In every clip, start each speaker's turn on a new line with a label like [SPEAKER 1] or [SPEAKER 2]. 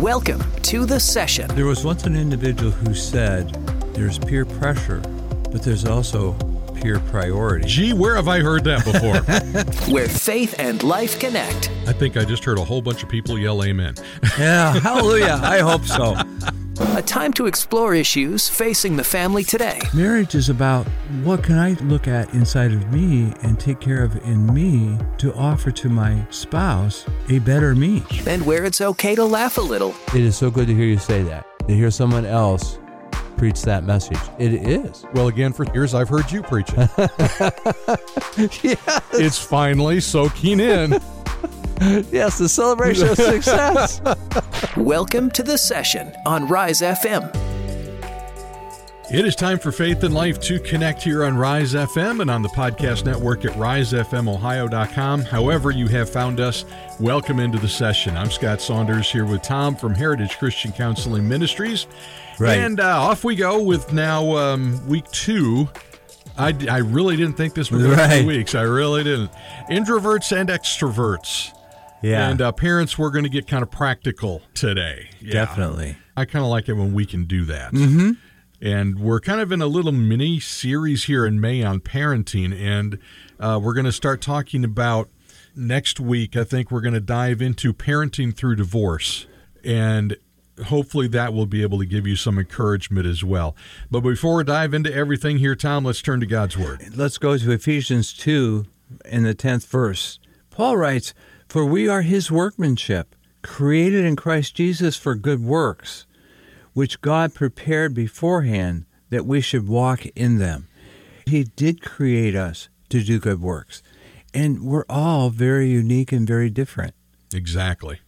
[SPEAKER 1] Welcome to the session.
[SPEAKER 2] There was once an individual who said there's peer pressure, but there's also peer priority.
[SPEAKER 3] Gee, where have I heard that before?
[SPEAKER 1] where faith and life connect.
[SPEAKER 3] I think I just heard a whole bunch of people yell amen.
[SPEAKER 2] yeah, hallelujah. I hope so.
[SPEAKER 1] A time to explore issues facing the family today.
[SPEAKER 2] Marriage is about what can I look at inside of me and take care of in me to offer to my spouse a better me.
[SPEAKER 1] And where it's okay to laugh a little.
[SPEAKER 2] It is so good to hear you say that. To hear someone else preach that message. It is.
[SPEAKER 3] Well, again, for years I've heard you preach it. yes. It's finally soaking in.
[SPEAKER 2] yes, the celebration of success.
[SPEAKER 1] Welcome to the session on Rise FM.
[SPEAKER 3] It is time for Faith and Life to connect here on Rise FM and on the podcast network at risefmohio.com. However, you have found us, welcome into the session. I'm Scott Saunders here with Tom from Heritage Christian Counseling Ministries.
[SPEAKER 2] Right.
[SPEAKER 3] And uh, off we go with now um, week two. I, I really didn't think this would be right. two weeks. I really didn't. Introverts and extroverts.
[SPEAKER 2] Yeah.
[SPEAKER 3] And uh, parents, we're going to get kind of practical today.
[SPEAKER 2] Yeah. Definitely.
[SPEAKER 3] I kind of like it when we can do that.
[SPEAKER 2] Mm-hmm.
[SPEAKER 3] And we're kind of in a little mini series here in May on parenting. And uh, we're going to start talking about next week. I think we're going to dive into parenting through divorce. And hopefully that will be able to give you some encouragement as well. But before we dive into everything here, Tom, let's turn to God's Word.
[SPEAKER 2] Let's go to Ephesians 2 in the 10th verse. Paul writes, For we are his workmanship, created in Christ Jesus for good works which God prepared beforehand that we should walk in them. He did create us to do good works, and we're all very unique and very different.
[SPEAKER 3] Exactly.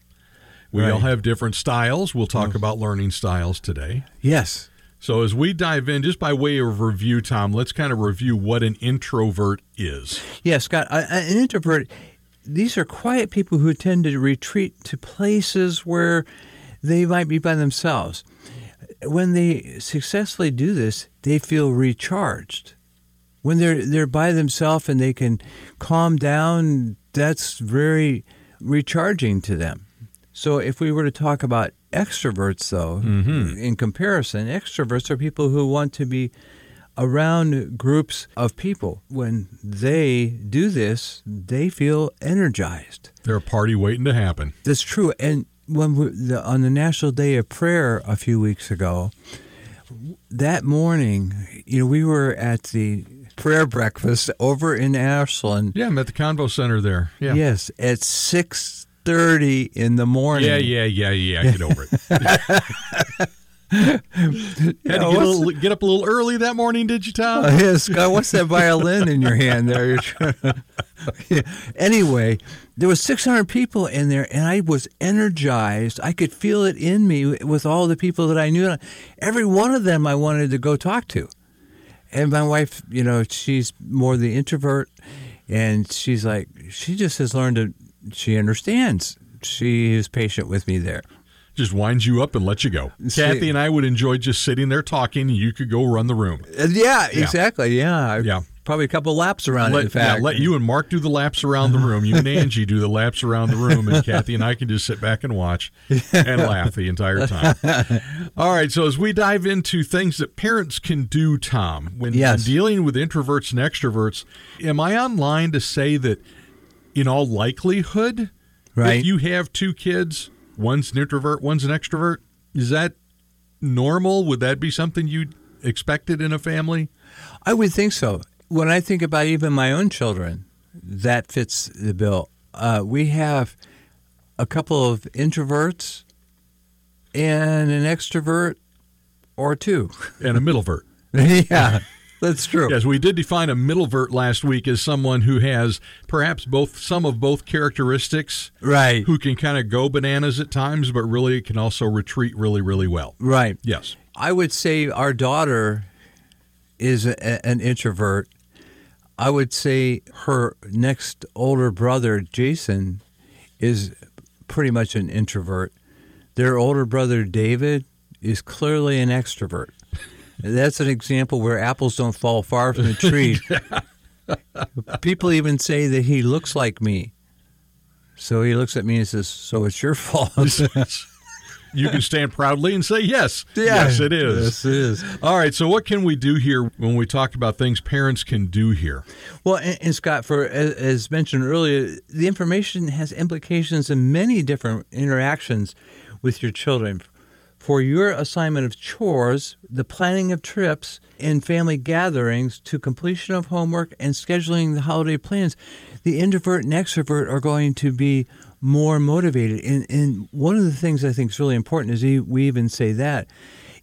[SPEAKER 3] We right. all have different styles. We'll talk mm. about learning styles today.
[SPEAKER 2] Yes.
[SPEAKER 3] So, as we dive in, just by way of review, Tom, let's kind of review what an introvert is.
[SPEAKER 2] Yes, Scott. An introvert, these are quiet people who tend to retreat to places where they might be by themselves when they successfully do this, they feel recharged. When they're they're by themselves and they can calm down, that's very recharging to them. So if we were to talk about extroverts though,
[SPEAKER 3] mm-hmm.
[SPEAKER 2] in comparison, extroverts are people who want to be around groups of people. When they do this, they feel energized.
[SPEAKER 3] They're a party waiting to happen.
[SPEAKER 2] That's true. And when we, the, on the National Day of Prayer a few weeks ago, that morning, you know, we were at the prayer breakfast over in Ashland.
[SPEAKER 3] Yeah, I'm at the Convo Center there. Yeah.
[SPEAKER 2] Yes, at six thirty in the morning.
[SPEAKER 3] Yeah, yeah, yeah, yeah. Get over it. Had to get, little, get, up a little early that morning, did you, Tom?
[SPEAKER 2] Uh, yes, Scott. What's that violin in your hand there? yeah. Anyway, there was 600 people in there, and I was energized. I could feel it in me with all the people that I knew. Every one of them I wanted to go talk to. And my wife, you know, she's more the introvert, and she's like, she just has learned to, she understands. She is patient with me there
[SPEAKER 3] just winds you up and lets you go. See, Kathy and I would enjoy just sitting there talking. You could go run the room.
[SPEAKER 2] Uh, yeah, yeah. exactly. Yeah,
[SPEAKER 3] yeah.
[SPEAKER 2] Probably a couple laps around
[SPEAKER 3] let,
[SPEAKER 2] it, in fact.
[SPEAKER 3] Yeah, let you and Mark do the laps around the room. You and Angie do the laps around the room, and Kathy and I can just sit back and watch and laugh the entire time. All right, so as we dive into things that parents can do, Tom, when,
[SPEAKER 2] yes.
[SPEAKER 3] when dealing with introverts and extroverts, am I online to say that in all likelihood,
[SPEAKER 2] right.
[SPEAKER 3] if you have two kids, one's an introvert, one's an extrovert. Is that normal? Would that be something you'd expected in a family?
[SPEAKER 2] I would think so. When I think about even my own children, that fits the bill. Uh, we have a couple of introverts and an extrovert or two.
[SPEAKER 3] And a middlevert.
[SPEAKER 2] yeah. That's true.
[SPEAKER 3] Yes, we did define a middlevert last week as someone who has perhaps both some of both characteristics.
[SPEAKER 2] Right.
[SPEAKER 3] Who can kind of go bananas at times, but really can also retreat really, really well.
[SPEAKER 2] Right.
[SPEAKER 3] Yes.
[SPEAKER 2] I would say our daughter is a, an introvert. I would say her next older brother, Jason, is pretty much an introvert. Their older brother, David, is clearly an extrovert. That's an example where apples don't fall far from the tree. People even say that he looks like me. So he looks at me and says, "So it's your fault."
[SPEAKER 3] you can stand proudly and say yes. Yes, it is.
[SPEAKER 2] Yes, it is.
[SPEAKER 3] All right. So, what can we do here when we talk about things parents can do here?
[SPEAKER 2] Well, and, and Scott, for as, as mentioned earlier, the information has implications in many different interactions with your children. For your assignment of chores, the planning of trips and family gatherings to completion of homework and scheduling the holiday plans, the introvert and extrovert are going to be more motivated. And, and one of the things I think is really important is we even say that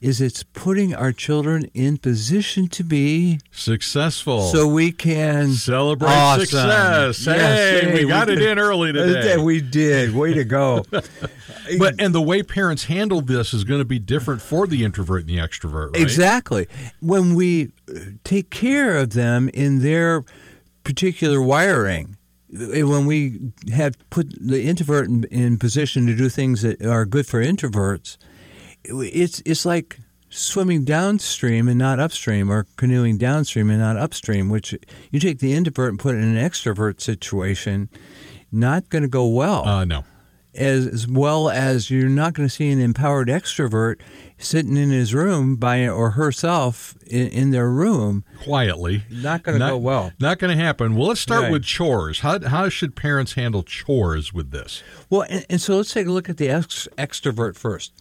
[SPEAKER 2] is it's putting our children in position to be
[SPEAKER 3] successful.
[SPEAKER 2] So we can
[SPEAKER 3] celebrate
[SPEAKER 2] awesome.
[SPEAKER 3] success.
[SPEAKER 2] Yes,
[SPEAKER 3] hey, we got it in early today.
[SPEAKER 2] we did. Way to go.
[SPEAKER 3] But and the way parents handle this is going to be different for the introvert and the extrovert right?
[SPEAKER 2] exactly. When we uh, take care of them in their particular wiring uh, when we have put the introvert in, in position to do things that are good for introverts it's it's like swimming downstream and not upstream, or canoeing downstream and not upstream. Which you take the introvert and put it in an extrovert situation, not going to go well.
[SPEAKER 3] uh no
[SPEAKER 2] as, as well as you're not going to see an empowered extrovert sitting in his room by or herself in, in their room.
[SPEAKER 3] quietly
[SPEAKER 2] Not going to go well.
[SPEAKER 3] not going to happen well let's start
[SPEAKER 2] Right.
[SPEAKER 3] with chores how, how should parents handle chores with this
[SPEAKER 2] Well, and, and so let's take a look at the ex- extrovert first.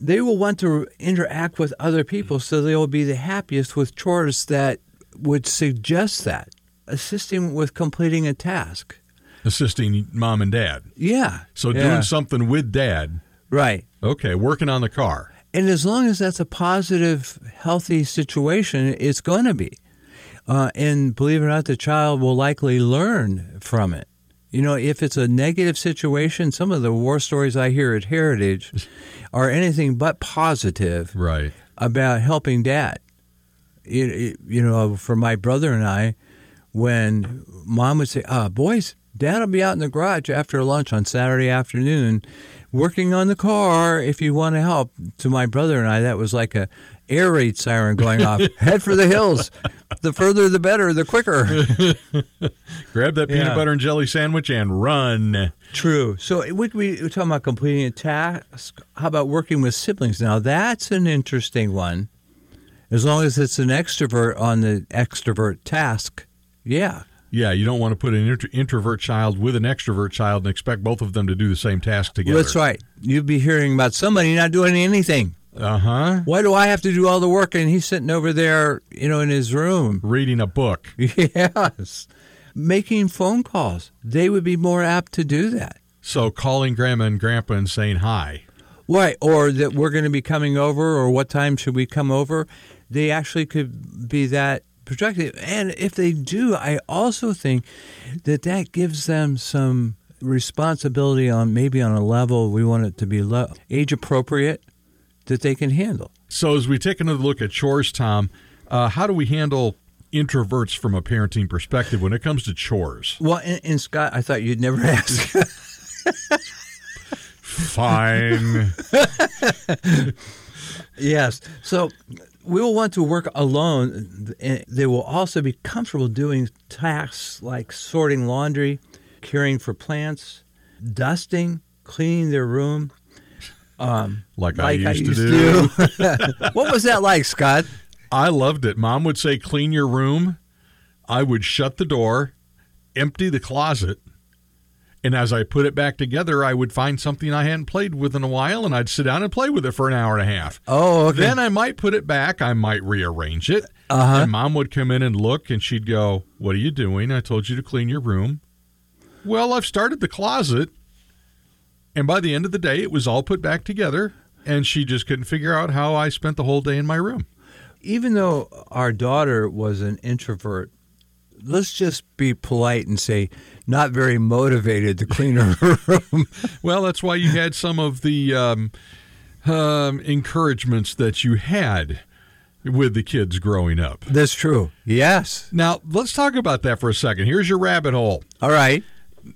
[SPEAKER 2] They will want to interact with other people, so they will be the happiest with chores that would suggest that. Assisting with completing a task.
[SPEAKER 3] assisting mom and dad
[SPEAKER 2] Yeah.
[SPEAKER 3] so
[SPEAKER 2] Yeah.
[SPEAKER 3] doing something with dad
[SPEAKER 2] Right.
[SPEAKER 3] okay working on the car
[SPEAKER 2] And as long as that's a positive, healthy situation, it's going to be. Uh, and believe it or not, the child will likely learn from it. You know, if it's a negative situation, some of the war stories I hear at Heritage are anything but positive
[SPEAKER 3] right
[SPEAKER 2] about helping dad. You, you- know, for my brother and I, when mom would say, uh, boys, dad will be out in the garage after lunch on Saturday afternoon working on the car if you want to help. To my brother and I, that was like a air raid siren going off. Head for the hills. The further the better, the quicker.
[SPEAKER 3] grab that peanut
[SPEAKER 2] Yeah.
[SPEAKER 3] butter and jelly sandwich and run
[SPEAKER 2] True. So eh, we, we, we're talking about completing a task. How about working with siblings? Now, that's an interesting one. As long as it's an extrovert on the extrovert task, yeah.
[SPEAKER 3] Yeah, you don't want to put an introvert child with an extrovert child and expect both of them to do the same task together.
[SPEAKER 2] That's right. You'd be hearing about somebody not doing anything.
[SPEAKER 3] Uh huh.
[SPEAKER 2] Why do I have to do all the work and he's sitting over there, you know, in his room?
[SPEAKER 3] Reading a book.
[SPEAKER 2] Yes. Making phone calls. They would be more apt to do that.
[SPEAKER 3] So calling grandma and grandpa and saying hi.
[SPEAKER 2] Right. Or that we're going to be coming over or what time should we come over. They actually could be that productive. And if they do, I also think that that gives them some responsibility on maybe on a level we want it to be lo- age appropriate that they can handle.
[SPEAKER 3] So as we take another look at chores, Tom, uh, how do we handle introverts from a parenting perspective when it comes to chores?
[SPEAKER 2] Well, and, and Scott, I thought you'd never ask.
[SPEAKER 3] Fine.
[SPEAKER 2] yes. So we will want to work alone. and They will also be comfortable doing tasks like sorting laundry, caring for plants, dusting, cleaning their room. Um,
[SPEAKER 3] like,
[SPEAKER 2] like
[SPEAKER 3] I used, to do.
[SPEAKER 2] to. what was that like, Scott?
[SPEAKER 3] I loved it. Mom would say, clean your room. I would shut the door, empty the closet, and as I put it back together, I would find something I hadn't played with in a while, and I'd sit down and play with it for an hour and a half.
[SPEAKER 2] Oh, okay.
[SPEAKER 3] Then I might put it back. I might rearrange it.
[SPEAKER 2] Uh-huh.
[SPEAKER 3] And mom would come in and look, and she'd go, What are you doing? I told you to clean your room. Well, I've started the closet. And by the end of the day, it was all put back together, and she just couldn't figure out how I spent the whole day in my room.
[SPEAKER 2] Even though our daughter was an introvert, let's just be polite and say not very motivated to clean her room.
[SPEAKER 3] Well, that's why you had some of the um, um, encouragements that you had with the kids growing up.
[SPEAKER 2] That's true. Yes.
[SPEAKER 3] Now, let's talk about that for a second. Here's your rabbit hole.
[SPEAKER 2] All right.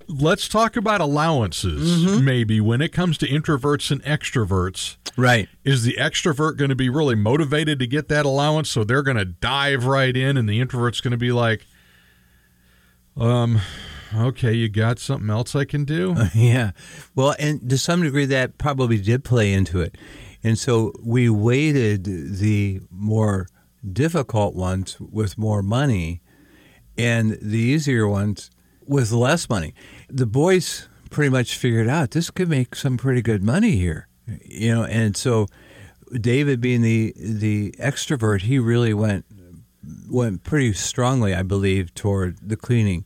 [SPEAKER 3] Let's talk about allowances, maybe, when it comes to introverts and extroverts.
[SPEAKER 2] Right.
[SPEAKER 3] Is the extrovert going to be really motivated to get that allowance, so they're going to dive right in, and the introvert's going to be like, um, okay, you got something else I can do?
[SPEAKER 2] yeah. Well, and to some degree, that probably did play into it. And so we weighted the more difficult ones with more money and the easier ones with less money. The boys pretty much figured out this could make some pretty good money here, you know, and so David being the the extrovert, he really went went pretty strongly, I believe, toward the cleaning.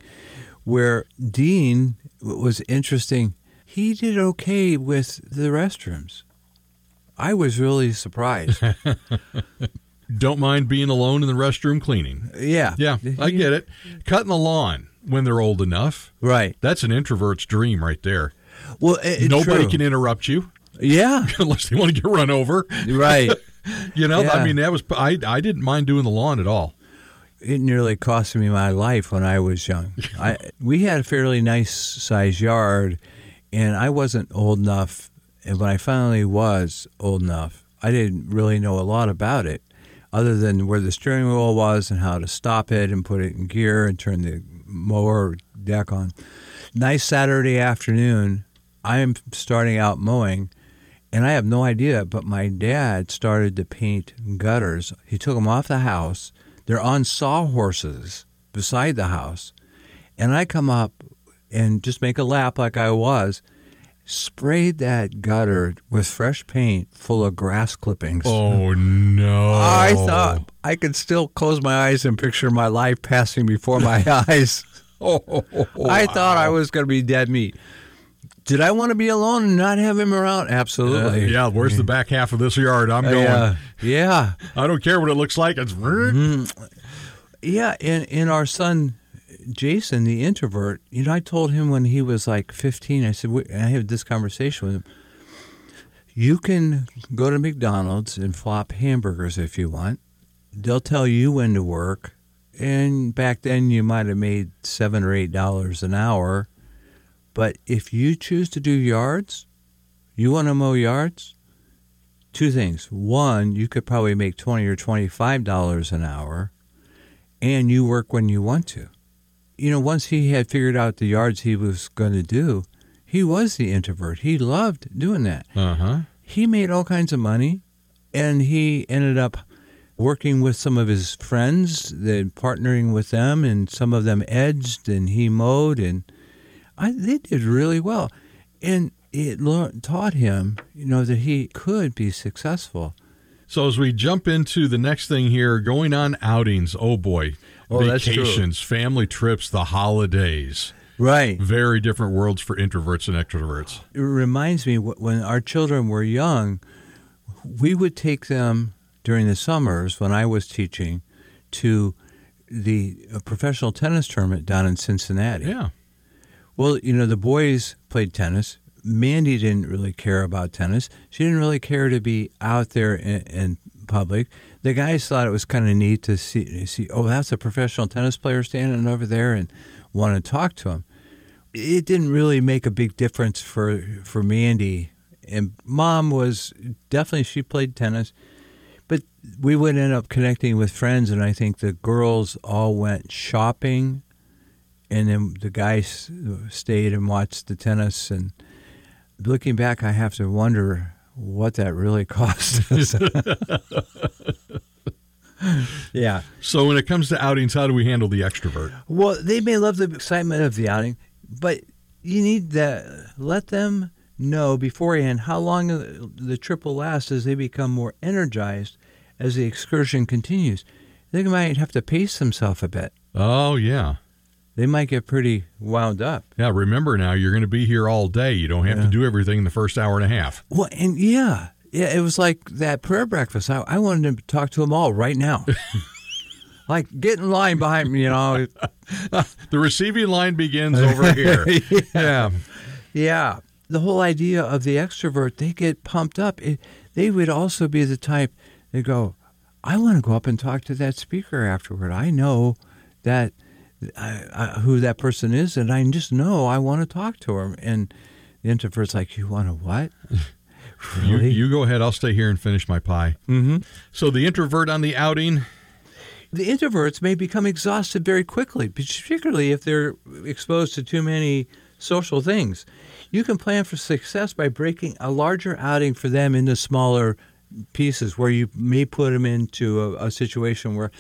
[SPEAKER 2] Where Dean was interesting, he did okay with the restrooms. I was really surprised.
[SPEAKER 3] Don't mind being alone in the restroom cleaning.
[SPEAKER 2] Yeah.
[SPEAKER 3] Yeah, I get it. Cutting the lawn when they're old enough.
[SPEAKER 2] Right.
[SPEAKER 3] That's an introvert's dream right there.
[SPEAKER 2] Well, it,
[SPEAKER 3] Nobody
[SPEAKER 2] true.
[SPEAKER 3] can interrupt you
[SPEAKER 2] Yeah.
[SPEAKER 3] unless they want to get run over.
[SPEAKER 2] Right.
[SPEAKER 3] You know, I mean, that was I. I didn't mind doing the lawn at all.
[SPEAKER 2] it nearly cost me my life when I was young. I we had a fairly nice sized yard, and I wasn't old enough. And when I finally was old enough, I didn't really know a lot about it, other than where the steering wheel was and how to stop it and put it in gear and turn the mower deck on. Nice Saturday afternoon, I am starting out mowing. And I have no idea, but my dad started to paint gutters. He took them off the house. They're on sawhorses beside the house. And I come up and just make a lap like I was, sprayed that gutter with fresh paint full of grass clippings.
[SPEAKER 3] Oh no!
[SPEAKER 2] I thought I could still close my eyes and picture my life passing before my eyes.
[SPEAKER 3] Oh,
[SPEAKER 2] I thought I was going to be dead meat. Did I want to be alone and not have him around?
[SPEAKER 3] Uh,
[SPEAKER 2] Absolutely.
[SPEAKER 3] yeah, where's the back half of this yard? I'm going.
[SPEAKER 2] Uh, yeah.
[SPEAKER 3] I don't care what it looks like. It's
[SPEAKER 2] Yeah, and, and our son Jason, the introvert, you know, I told him when he was like 15, I said, I had this conversation with him. You can go to McDonald's and flop hamburgers if you want. They'll tell you when to work. And back then, you might have made seven or eight dollars an hour. But if you choose to do yards, you want to mow yards, two things. One, you could probably make 20 or $25 an hour and you work when you want to. You know, once he had figured out the yards he was going to do, he was the introvert. He loved doing that.
[SPEAKER 3] Uh huh.
[SPEAKER 2] He made all kinds of money and he ended up working with some of his friends, then partnering with them, and some of them edged and he mowed, and I, they did really well. And it taught him, you know, that he could be successful.
[SPEAKER 3] So as we jump into the next thing here, going on outings. Oh boy,
[SPEAKER 2] Oh,
[SPEAKER 3] vacations, family trips, the holidays.
[SPEAKER 2] Right.
[SPEAKER 3] Very different worlds for introverts and extroverts.
[SPEAKER 2] it reminds me when our children were young, we would take them during the summers when I was teaching to the uh, professional tennis tournament down in Cincinnati.
[SPEAKER 3] Yeah.
[SPEAKER 2] Well, you know, the boys played tennis. Mandy didn't really care about tennis. She didn't really care to be out there and, in public. The guys thought it was kind of neat to see, see, oh, that's a professional tennis player standing over there and want to talk to him. It didn't really make a big difference for, for Mandy. And mom was definitely, she played tennis. But we would end up connecting with friends, and I think the girls all went shopping and then the guys stayed and watched the tennis. And looking back, I have to wonder what that really cost us. yeah.
[SPEAKER 3] So when it comes to outings, how do we handle the extrovert?
[SPEAKER 2] Well, they may love the excitement of the outing, but you need to let them know beforehand how long the trip will last as they become more energized as the excursion continues. They might have to pace themselves a bit.
[SPEAKER 3] Oh yeah.
[SPEAKER 2] They might get pretty wound up.
[SPEAKER 3] Yeah, remember now, you're going to be here all day. You don't have to do everything in the first hour and a half.
[SPEAKER 2] Well, and yeah, yeah, it was like that prayer breakfast. I, I wanted to talk to them all right now. like, get in line behind me, you know.
[SPEAKER 3] The receiving line begins over here. yeah.
[SPEAKER 2] Yeah. The whole idea of the extrovert, they get pumped up. It, they would also be the type they go, I want to go up and talk to that speaker afterward. I know that I, I, who that person is, and I just know I want to talk to him. And the introvert's like, You want to what?
[SPEAKER 3] You, you go ahead. I'll stay here and finish my pie.
[SPEAKER 2] mm-hmm.
[SPEAKER 3] So the introvert on the outing,
[SPEAKER 2] The introverts may become exhausted very quickly, particularly if they're exposed to too many social things. You can plan for success by breaking a larger outing for them into smaller pieces where you may put them into a, a situation where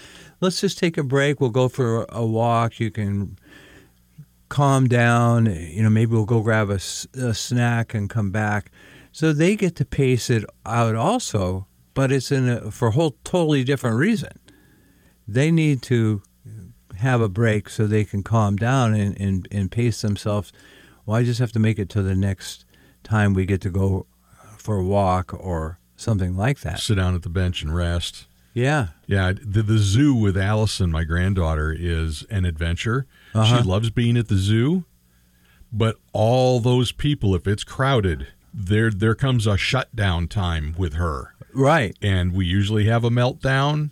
[SPEAKER 2] let's just take a break, we'll go for a walk, you can calm down, you know, maybe we'll go grab a, a snack and come back. So they get to pace it out also, but it's in a, for a whole totally different reason. They need to have a break so they can calm down and, and, and pace themselves. Well, I just have to make it to the next time we get to go for a walk or something like that.
[SPEAKER 3] Sit down at the bench and rest.
[SPEAKER 2] Yeah.
[SPEAKER 3] Yeah. The, the zoo with Allison, my granddaughter, is an adventure.
[SPEAKER 2] Uh-huh.
[SPEAKER 3] She loves being at the zoo, but all those people, if it's crowded, there there comes a shutdown time with her.
[SPEAKER 2] Right.
[SPEAKER 3] And we usually have a meltdown.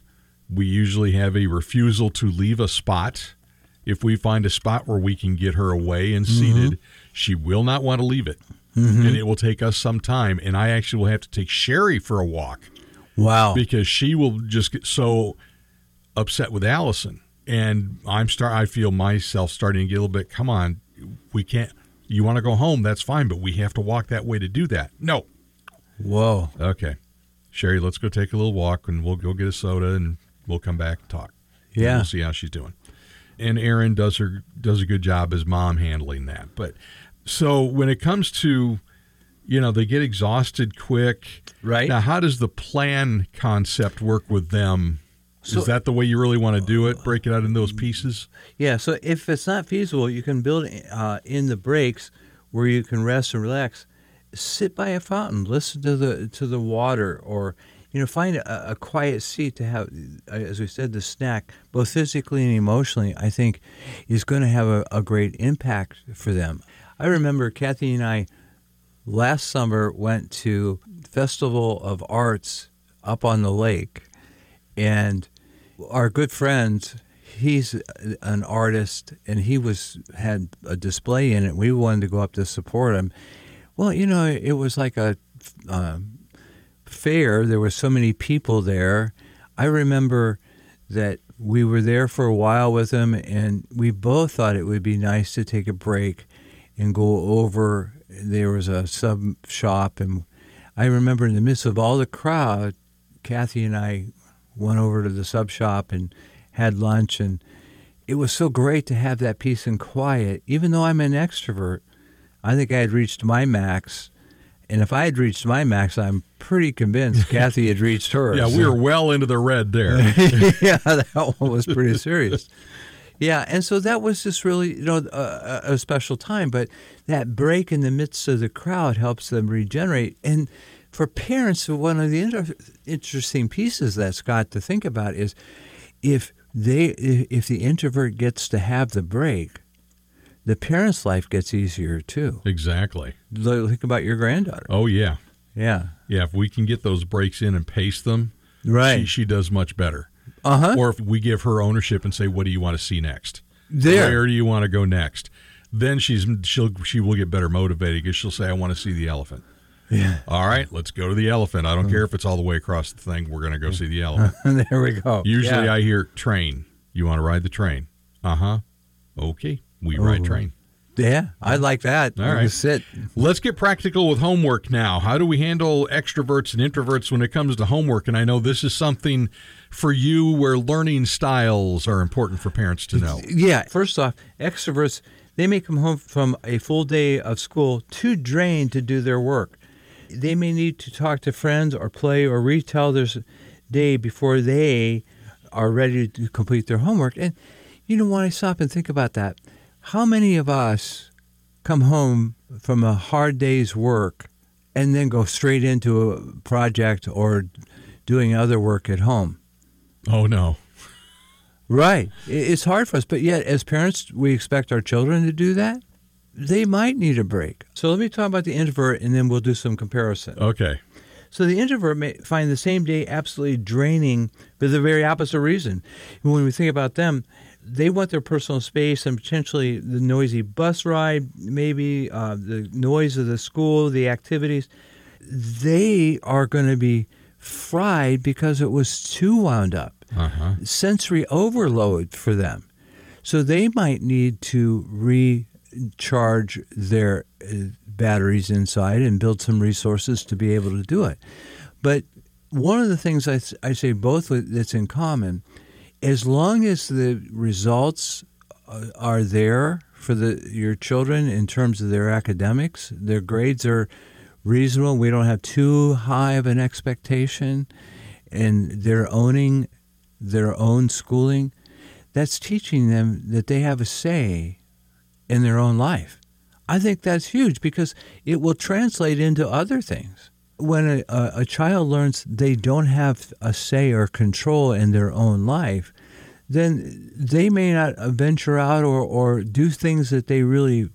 [SPEAKER 3] We usually have a refusal to leave a spot. If we find a spot where we can get her away and seated, she will not want to leave it. Mm-hmm. And it will take us some time. And I actually will have to take Sherry for a walk
[SPEAKER 2] Wow.
[SPEAKER 3] because she will just get so upset with Allison, and I'm start. I feel myself starting to get a little bit. Come on, we can't. You want to go home? That's fine, but we have to walk that way to do that. No.
[SPEAKER 2] Whoa.
[SPEAKER 3] Okay, Sherry, let's go take a little walk, and we'll go get a soda, and we'll come back and talk. And
[SPEAKER 2] Yeah.
[SPEAKER 3] we'll see how she's doing. And Erin does her does a good job as mom handling that. But so when it comes to, you know, they get exhausted quick.
[SPEAKER 2] Right.
[SPEAKER 3] Now, how does the plan concept work with them?
[SPEAKER 2] So-
[SPEAKER 3] Is that the way you really want to do it? Break it out in those pieces?
[SPEAKER 2] Yeah, so if it's not feasible, you can build uh, in the breaks where you can rest and relax. Sit by a fountain, listen to the to the water, or you know, find a, a quiet seat to have. As we said, the snack, both physically and emotionally, I think, is going to have a, a great impact for them. I remember Kathy and I last summer went to Festival of Arts up on the lake, and our good friend he's an artist and he was had a display in it. We wanted to go up to support him. Well you know it was like a um, fair. There were so many people there. I remember that we were there for a while with him and we both thought it would be nice to take a break and go over there was a sub shop and i remember in the midst of all the crowd kathy and i went over to the sub shop and had lunch and it was so great to have that peace and quiet. Even though i'm an extrovert i think i had reached my max and if i had reached my max i'm pretty convinced kathy had reached hers.
[SPEAKER 3] Yeah, we were well into the red there.
[SPEAKER 2] yeah that one was pretty serious yeah and so that was just really you know a, a special time but that break in the midst of the crowd helps them regenerate and for parents one of the inter- interesting pieces that's got to think about is if they if the introvert gets to have the break the parent's life gets easier too
[SPEAKER 3] exactly.
[SPEAKER 2] Think about your granddaughter
[SPEAKER 3] Oh yeah,
[SPEAKER 2] yeah
[SPEAKER 3] yeah. If we can get those breaks in and pace them,
[SPEAKER 2] Right.
[SPEAKER 3] she, she does much better.
[SPEAKER 2] Uh-huh
[SPEAKER 3] Or if we give her ownership and say, "What do you want to see next?
[SPEAKER 2] There.
[SPEAKER 3] Where do you want to go next?" Then she's she'll she will get better motivated because she'll say, "I want to see the elephant."
[SPEAKER 2] yeah
[SPEAKER 3] All right, let's go to the elephant. I don't care if it's all the way across the thing. We're going to go see the elephant.
[SPEAKER 2] there we go
[SPEAKER 3] Usually,
[SPEAKER 2] Yeah.
[SPEAKER 3] I hear train. You want to ride the train? Uh huh. Okay, we ride
[SPEAKER 2] Oh.
[SPEAKER 3] train.
[SPEAKER 2] Yeah i like that
[SPEAKER 3] All right.
[SPEAKER 2] sit
[SPEAKER 3] Let's get practical with homework now. How do we handle extroverts and introverts when it comes to homework? And I know this is something for you where learning styles are important for parents to know.
[SPEAKER 2] Yeah. First off, extroverts, they may come home from a full day of school too drained to do their work. They may need to talk to friends or play or retell their day before they are ready to complete their homework. And you know, when I stop and think about that, how many of us come home from a hard day's work and then go straight into a project or doing other work at home?
[SPEAKER 3] Oh, no.
[SPEAKER 2] Right. It's hard for us, but yet as parents, we expect our children to do that. They might need a break. So let me talk about the introvert, and then we'll do some comparison.
[SPEAKER 3] Okay.
[SPEAKER 2] So the introvert may find the same day absolutely draining for the very opposite reason. When we think about them, they want their personal space and potentially the noisy bus ride, maybe uh, the noise of the school, the activities. They are going to be fried because it was too wound up.
[SPEAKER 3] Uh-huh.
[SPEAKER 2] sensory overload for them. So they might need to recharge their uh, batteries inside and build some resources to be able to do it. But one of the things I, I say both that's in common, as long as the results uh, are there for the your children in terms of their academics, their grades are reasonable. We don't have too high of an expectation, and they're owning their own schooling. That's teaching them that they have a say in their own life. I think that's huge because it will translate into other things. When a, a, child learns they don't have a say or control in their own life, then they may not venture out or, or do things that they really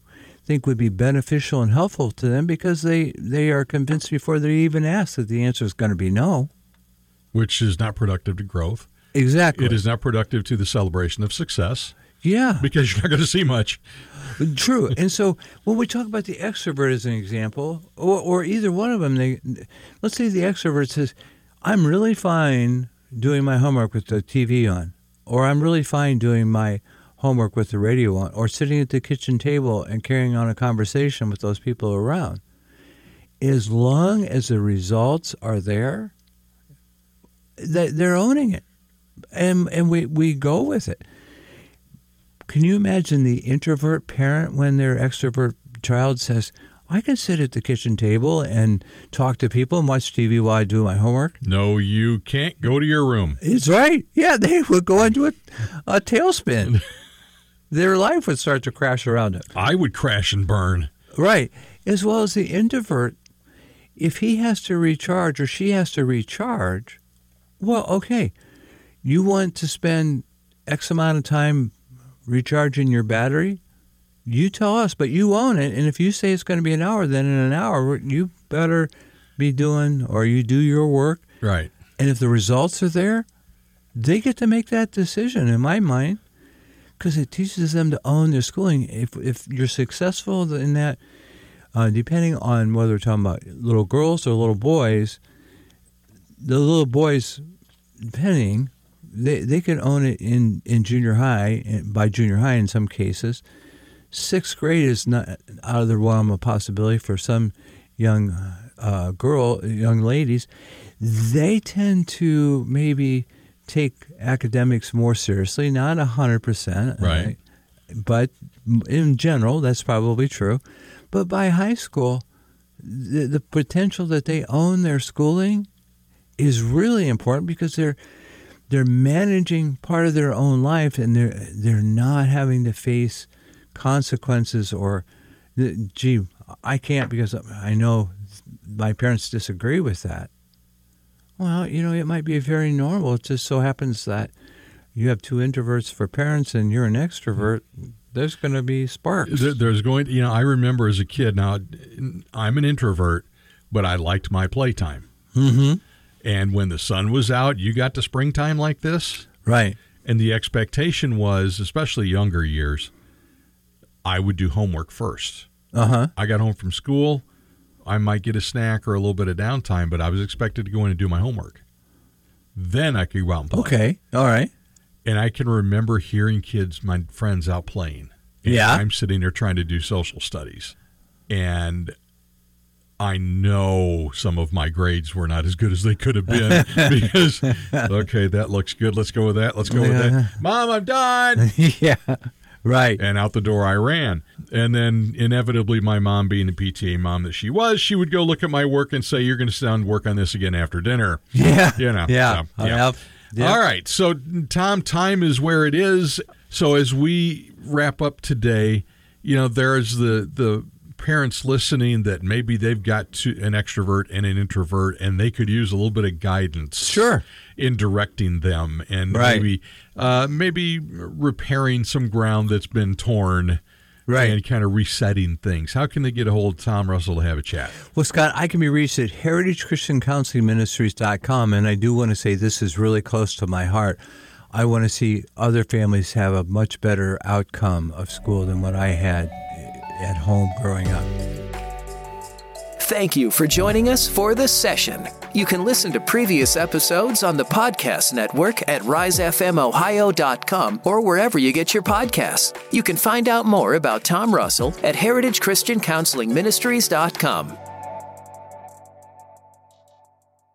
[SPEAKER 2] think would be beneficial and helpful to them because they, they are convinced before they even ask that the answer is going to be no.
[SPEAKER 3] Which is not productive to growth.
[SPEAKER 2] Exactly.
[SPEAKER 3] It is not productive to the celebration of success
[SPEAKER 2] Yeah.
[SPEAKER 3] because you're not going to see much.
[SPEAKER 2] True. And so when we talk about the extrovert as an example, or, or either one of them, they, let's say the extrovert says, I'm really fine doing my homework with the TV on, or I'm really fine doing my homework with the radio on, or sitting at the kitchen table and carrying on a conversation with those people around. As long as the results are there, they- they're owning it. And, and we, we go with it. Can you imagine the introvert parent when their extrovert child says, I can sit at the kitchen table and talk to people and watch TV while I do my homework?
[SPEAKER 3] No, you can't go to your room.
[SPEAKER 2] It's right. Yeah, they would go into a, a tailspin. Their life would start to crash around it.
[SPEAKER 3] I would crash and burn.
[SPEAKER 2] Right. As well as the introvert, if he has to recharge or she has to recharge, well, okay. You want to spend X amount of time recharging your battery? You tell us, but you own it. And if you say it's going to be an hour, then in an hour, you better be doing or you do your work.
[SPEAKER 3] Right.
[SPEAKER 2] And if the results are there, they get to make that decision, in my mind, because it teaches them to own their schooling. If, if you're successful in that, uh, depending on whether we're talking about little girls or little boys, the little boys, depending, they, they can own it in, in junior high, by junior high in some cases. Sixth grade is not out of the realm of possibility for some young uh, girl, young ladies. They tend to maybe take academics more seriously, not 100%.
[SPEAKER 3] Right.
[SPEAKER 2] But in general, that's probably true. But by high school, the, the potential that they own their schooling is really important because they're they're managing part of their own life and they're they're not having to face consequences or gee I can't because I know my parents disagree with that. Well, you know, it might be very normal. It just so happens that you have two introverts for parents and you're an extrovert. There's going to be sparks.
[SPEAKER 3] There's going, you know, I remember as a kid. Now, I'm an introvert, but I liked my playtime.
[SPEAKER 2] Mm-hmm.
[SPEAKER 3] And when the sun was out, you got to springtime like this,
[SPEAKER 2] Right.
[SPEAKER 3] and the expectation was, especially younger years, I would do homework first.
[SPEAKER 2] Uh huh.
[SPEAKER 3] I got home from school, I might get a snack or a little bit of downtime, but I was expected to go in and do my homework. Then I could go out and play.
[SPEAKER 2] Okay. All right.
[SPEAKER 3] And I can remember hearing kids, my friends, out playing. And
[SPEAKER 2] Yeah.
[SPEAKER 3] I'm sitting there trying to do social studies. And I know some of my grades were not as good as they could have been because, okay, that looks good. Let's go with that. Let's go with that. Mom, I'm done.
[SPEAKER 2] yeah. Right.
[SPEAKER 3] And out the door I ran. And then inevitably, my mom, being the PTA mom that she was, she would go look at my work and say, You're going to sit down and work on this again after dinner.
[SPEAKER 2] Yeah.
[SPEAKER 3] You know.
[SPEAKER 2] Yeah.
[SPEAKER 3] so,
[SPEAKER 2] have. Yeah.
[SPEAKER 3] All right. So, Tom, time is where it is. So, as we wrap up today, you know, there's the the parents listening that maybe they've got to, an extrovert and an introvert, and they could use a little bit of guidance.
[SPEAKER 2] Sure.
[SPEAKER 3] In directing them, and
[SPEAKER 2] Right.
[SPEAKER 3] maybe uh, maybe repairing some ground that's been torn.
[SPEAKER 2] Right.
[SPEAKER 3] And kind of resetting things. How can they get a hold of Tom Russell to have a chat?
[SPEAKER 2] Well, Scott, I can be reached at heritagechristiancounselingministries.com, and I do want to say this is really close to my heart. I want to see other families have a much better outcome of school than what I had at home growing up.
[SPEAKER 1] Thank you for joining us for this session. You can listen to previous episodes on the podcast network at risefmohio.com or wherever you get your podcasts. You can find out more about Tom Russell at heritagechristiancounselingministries.com.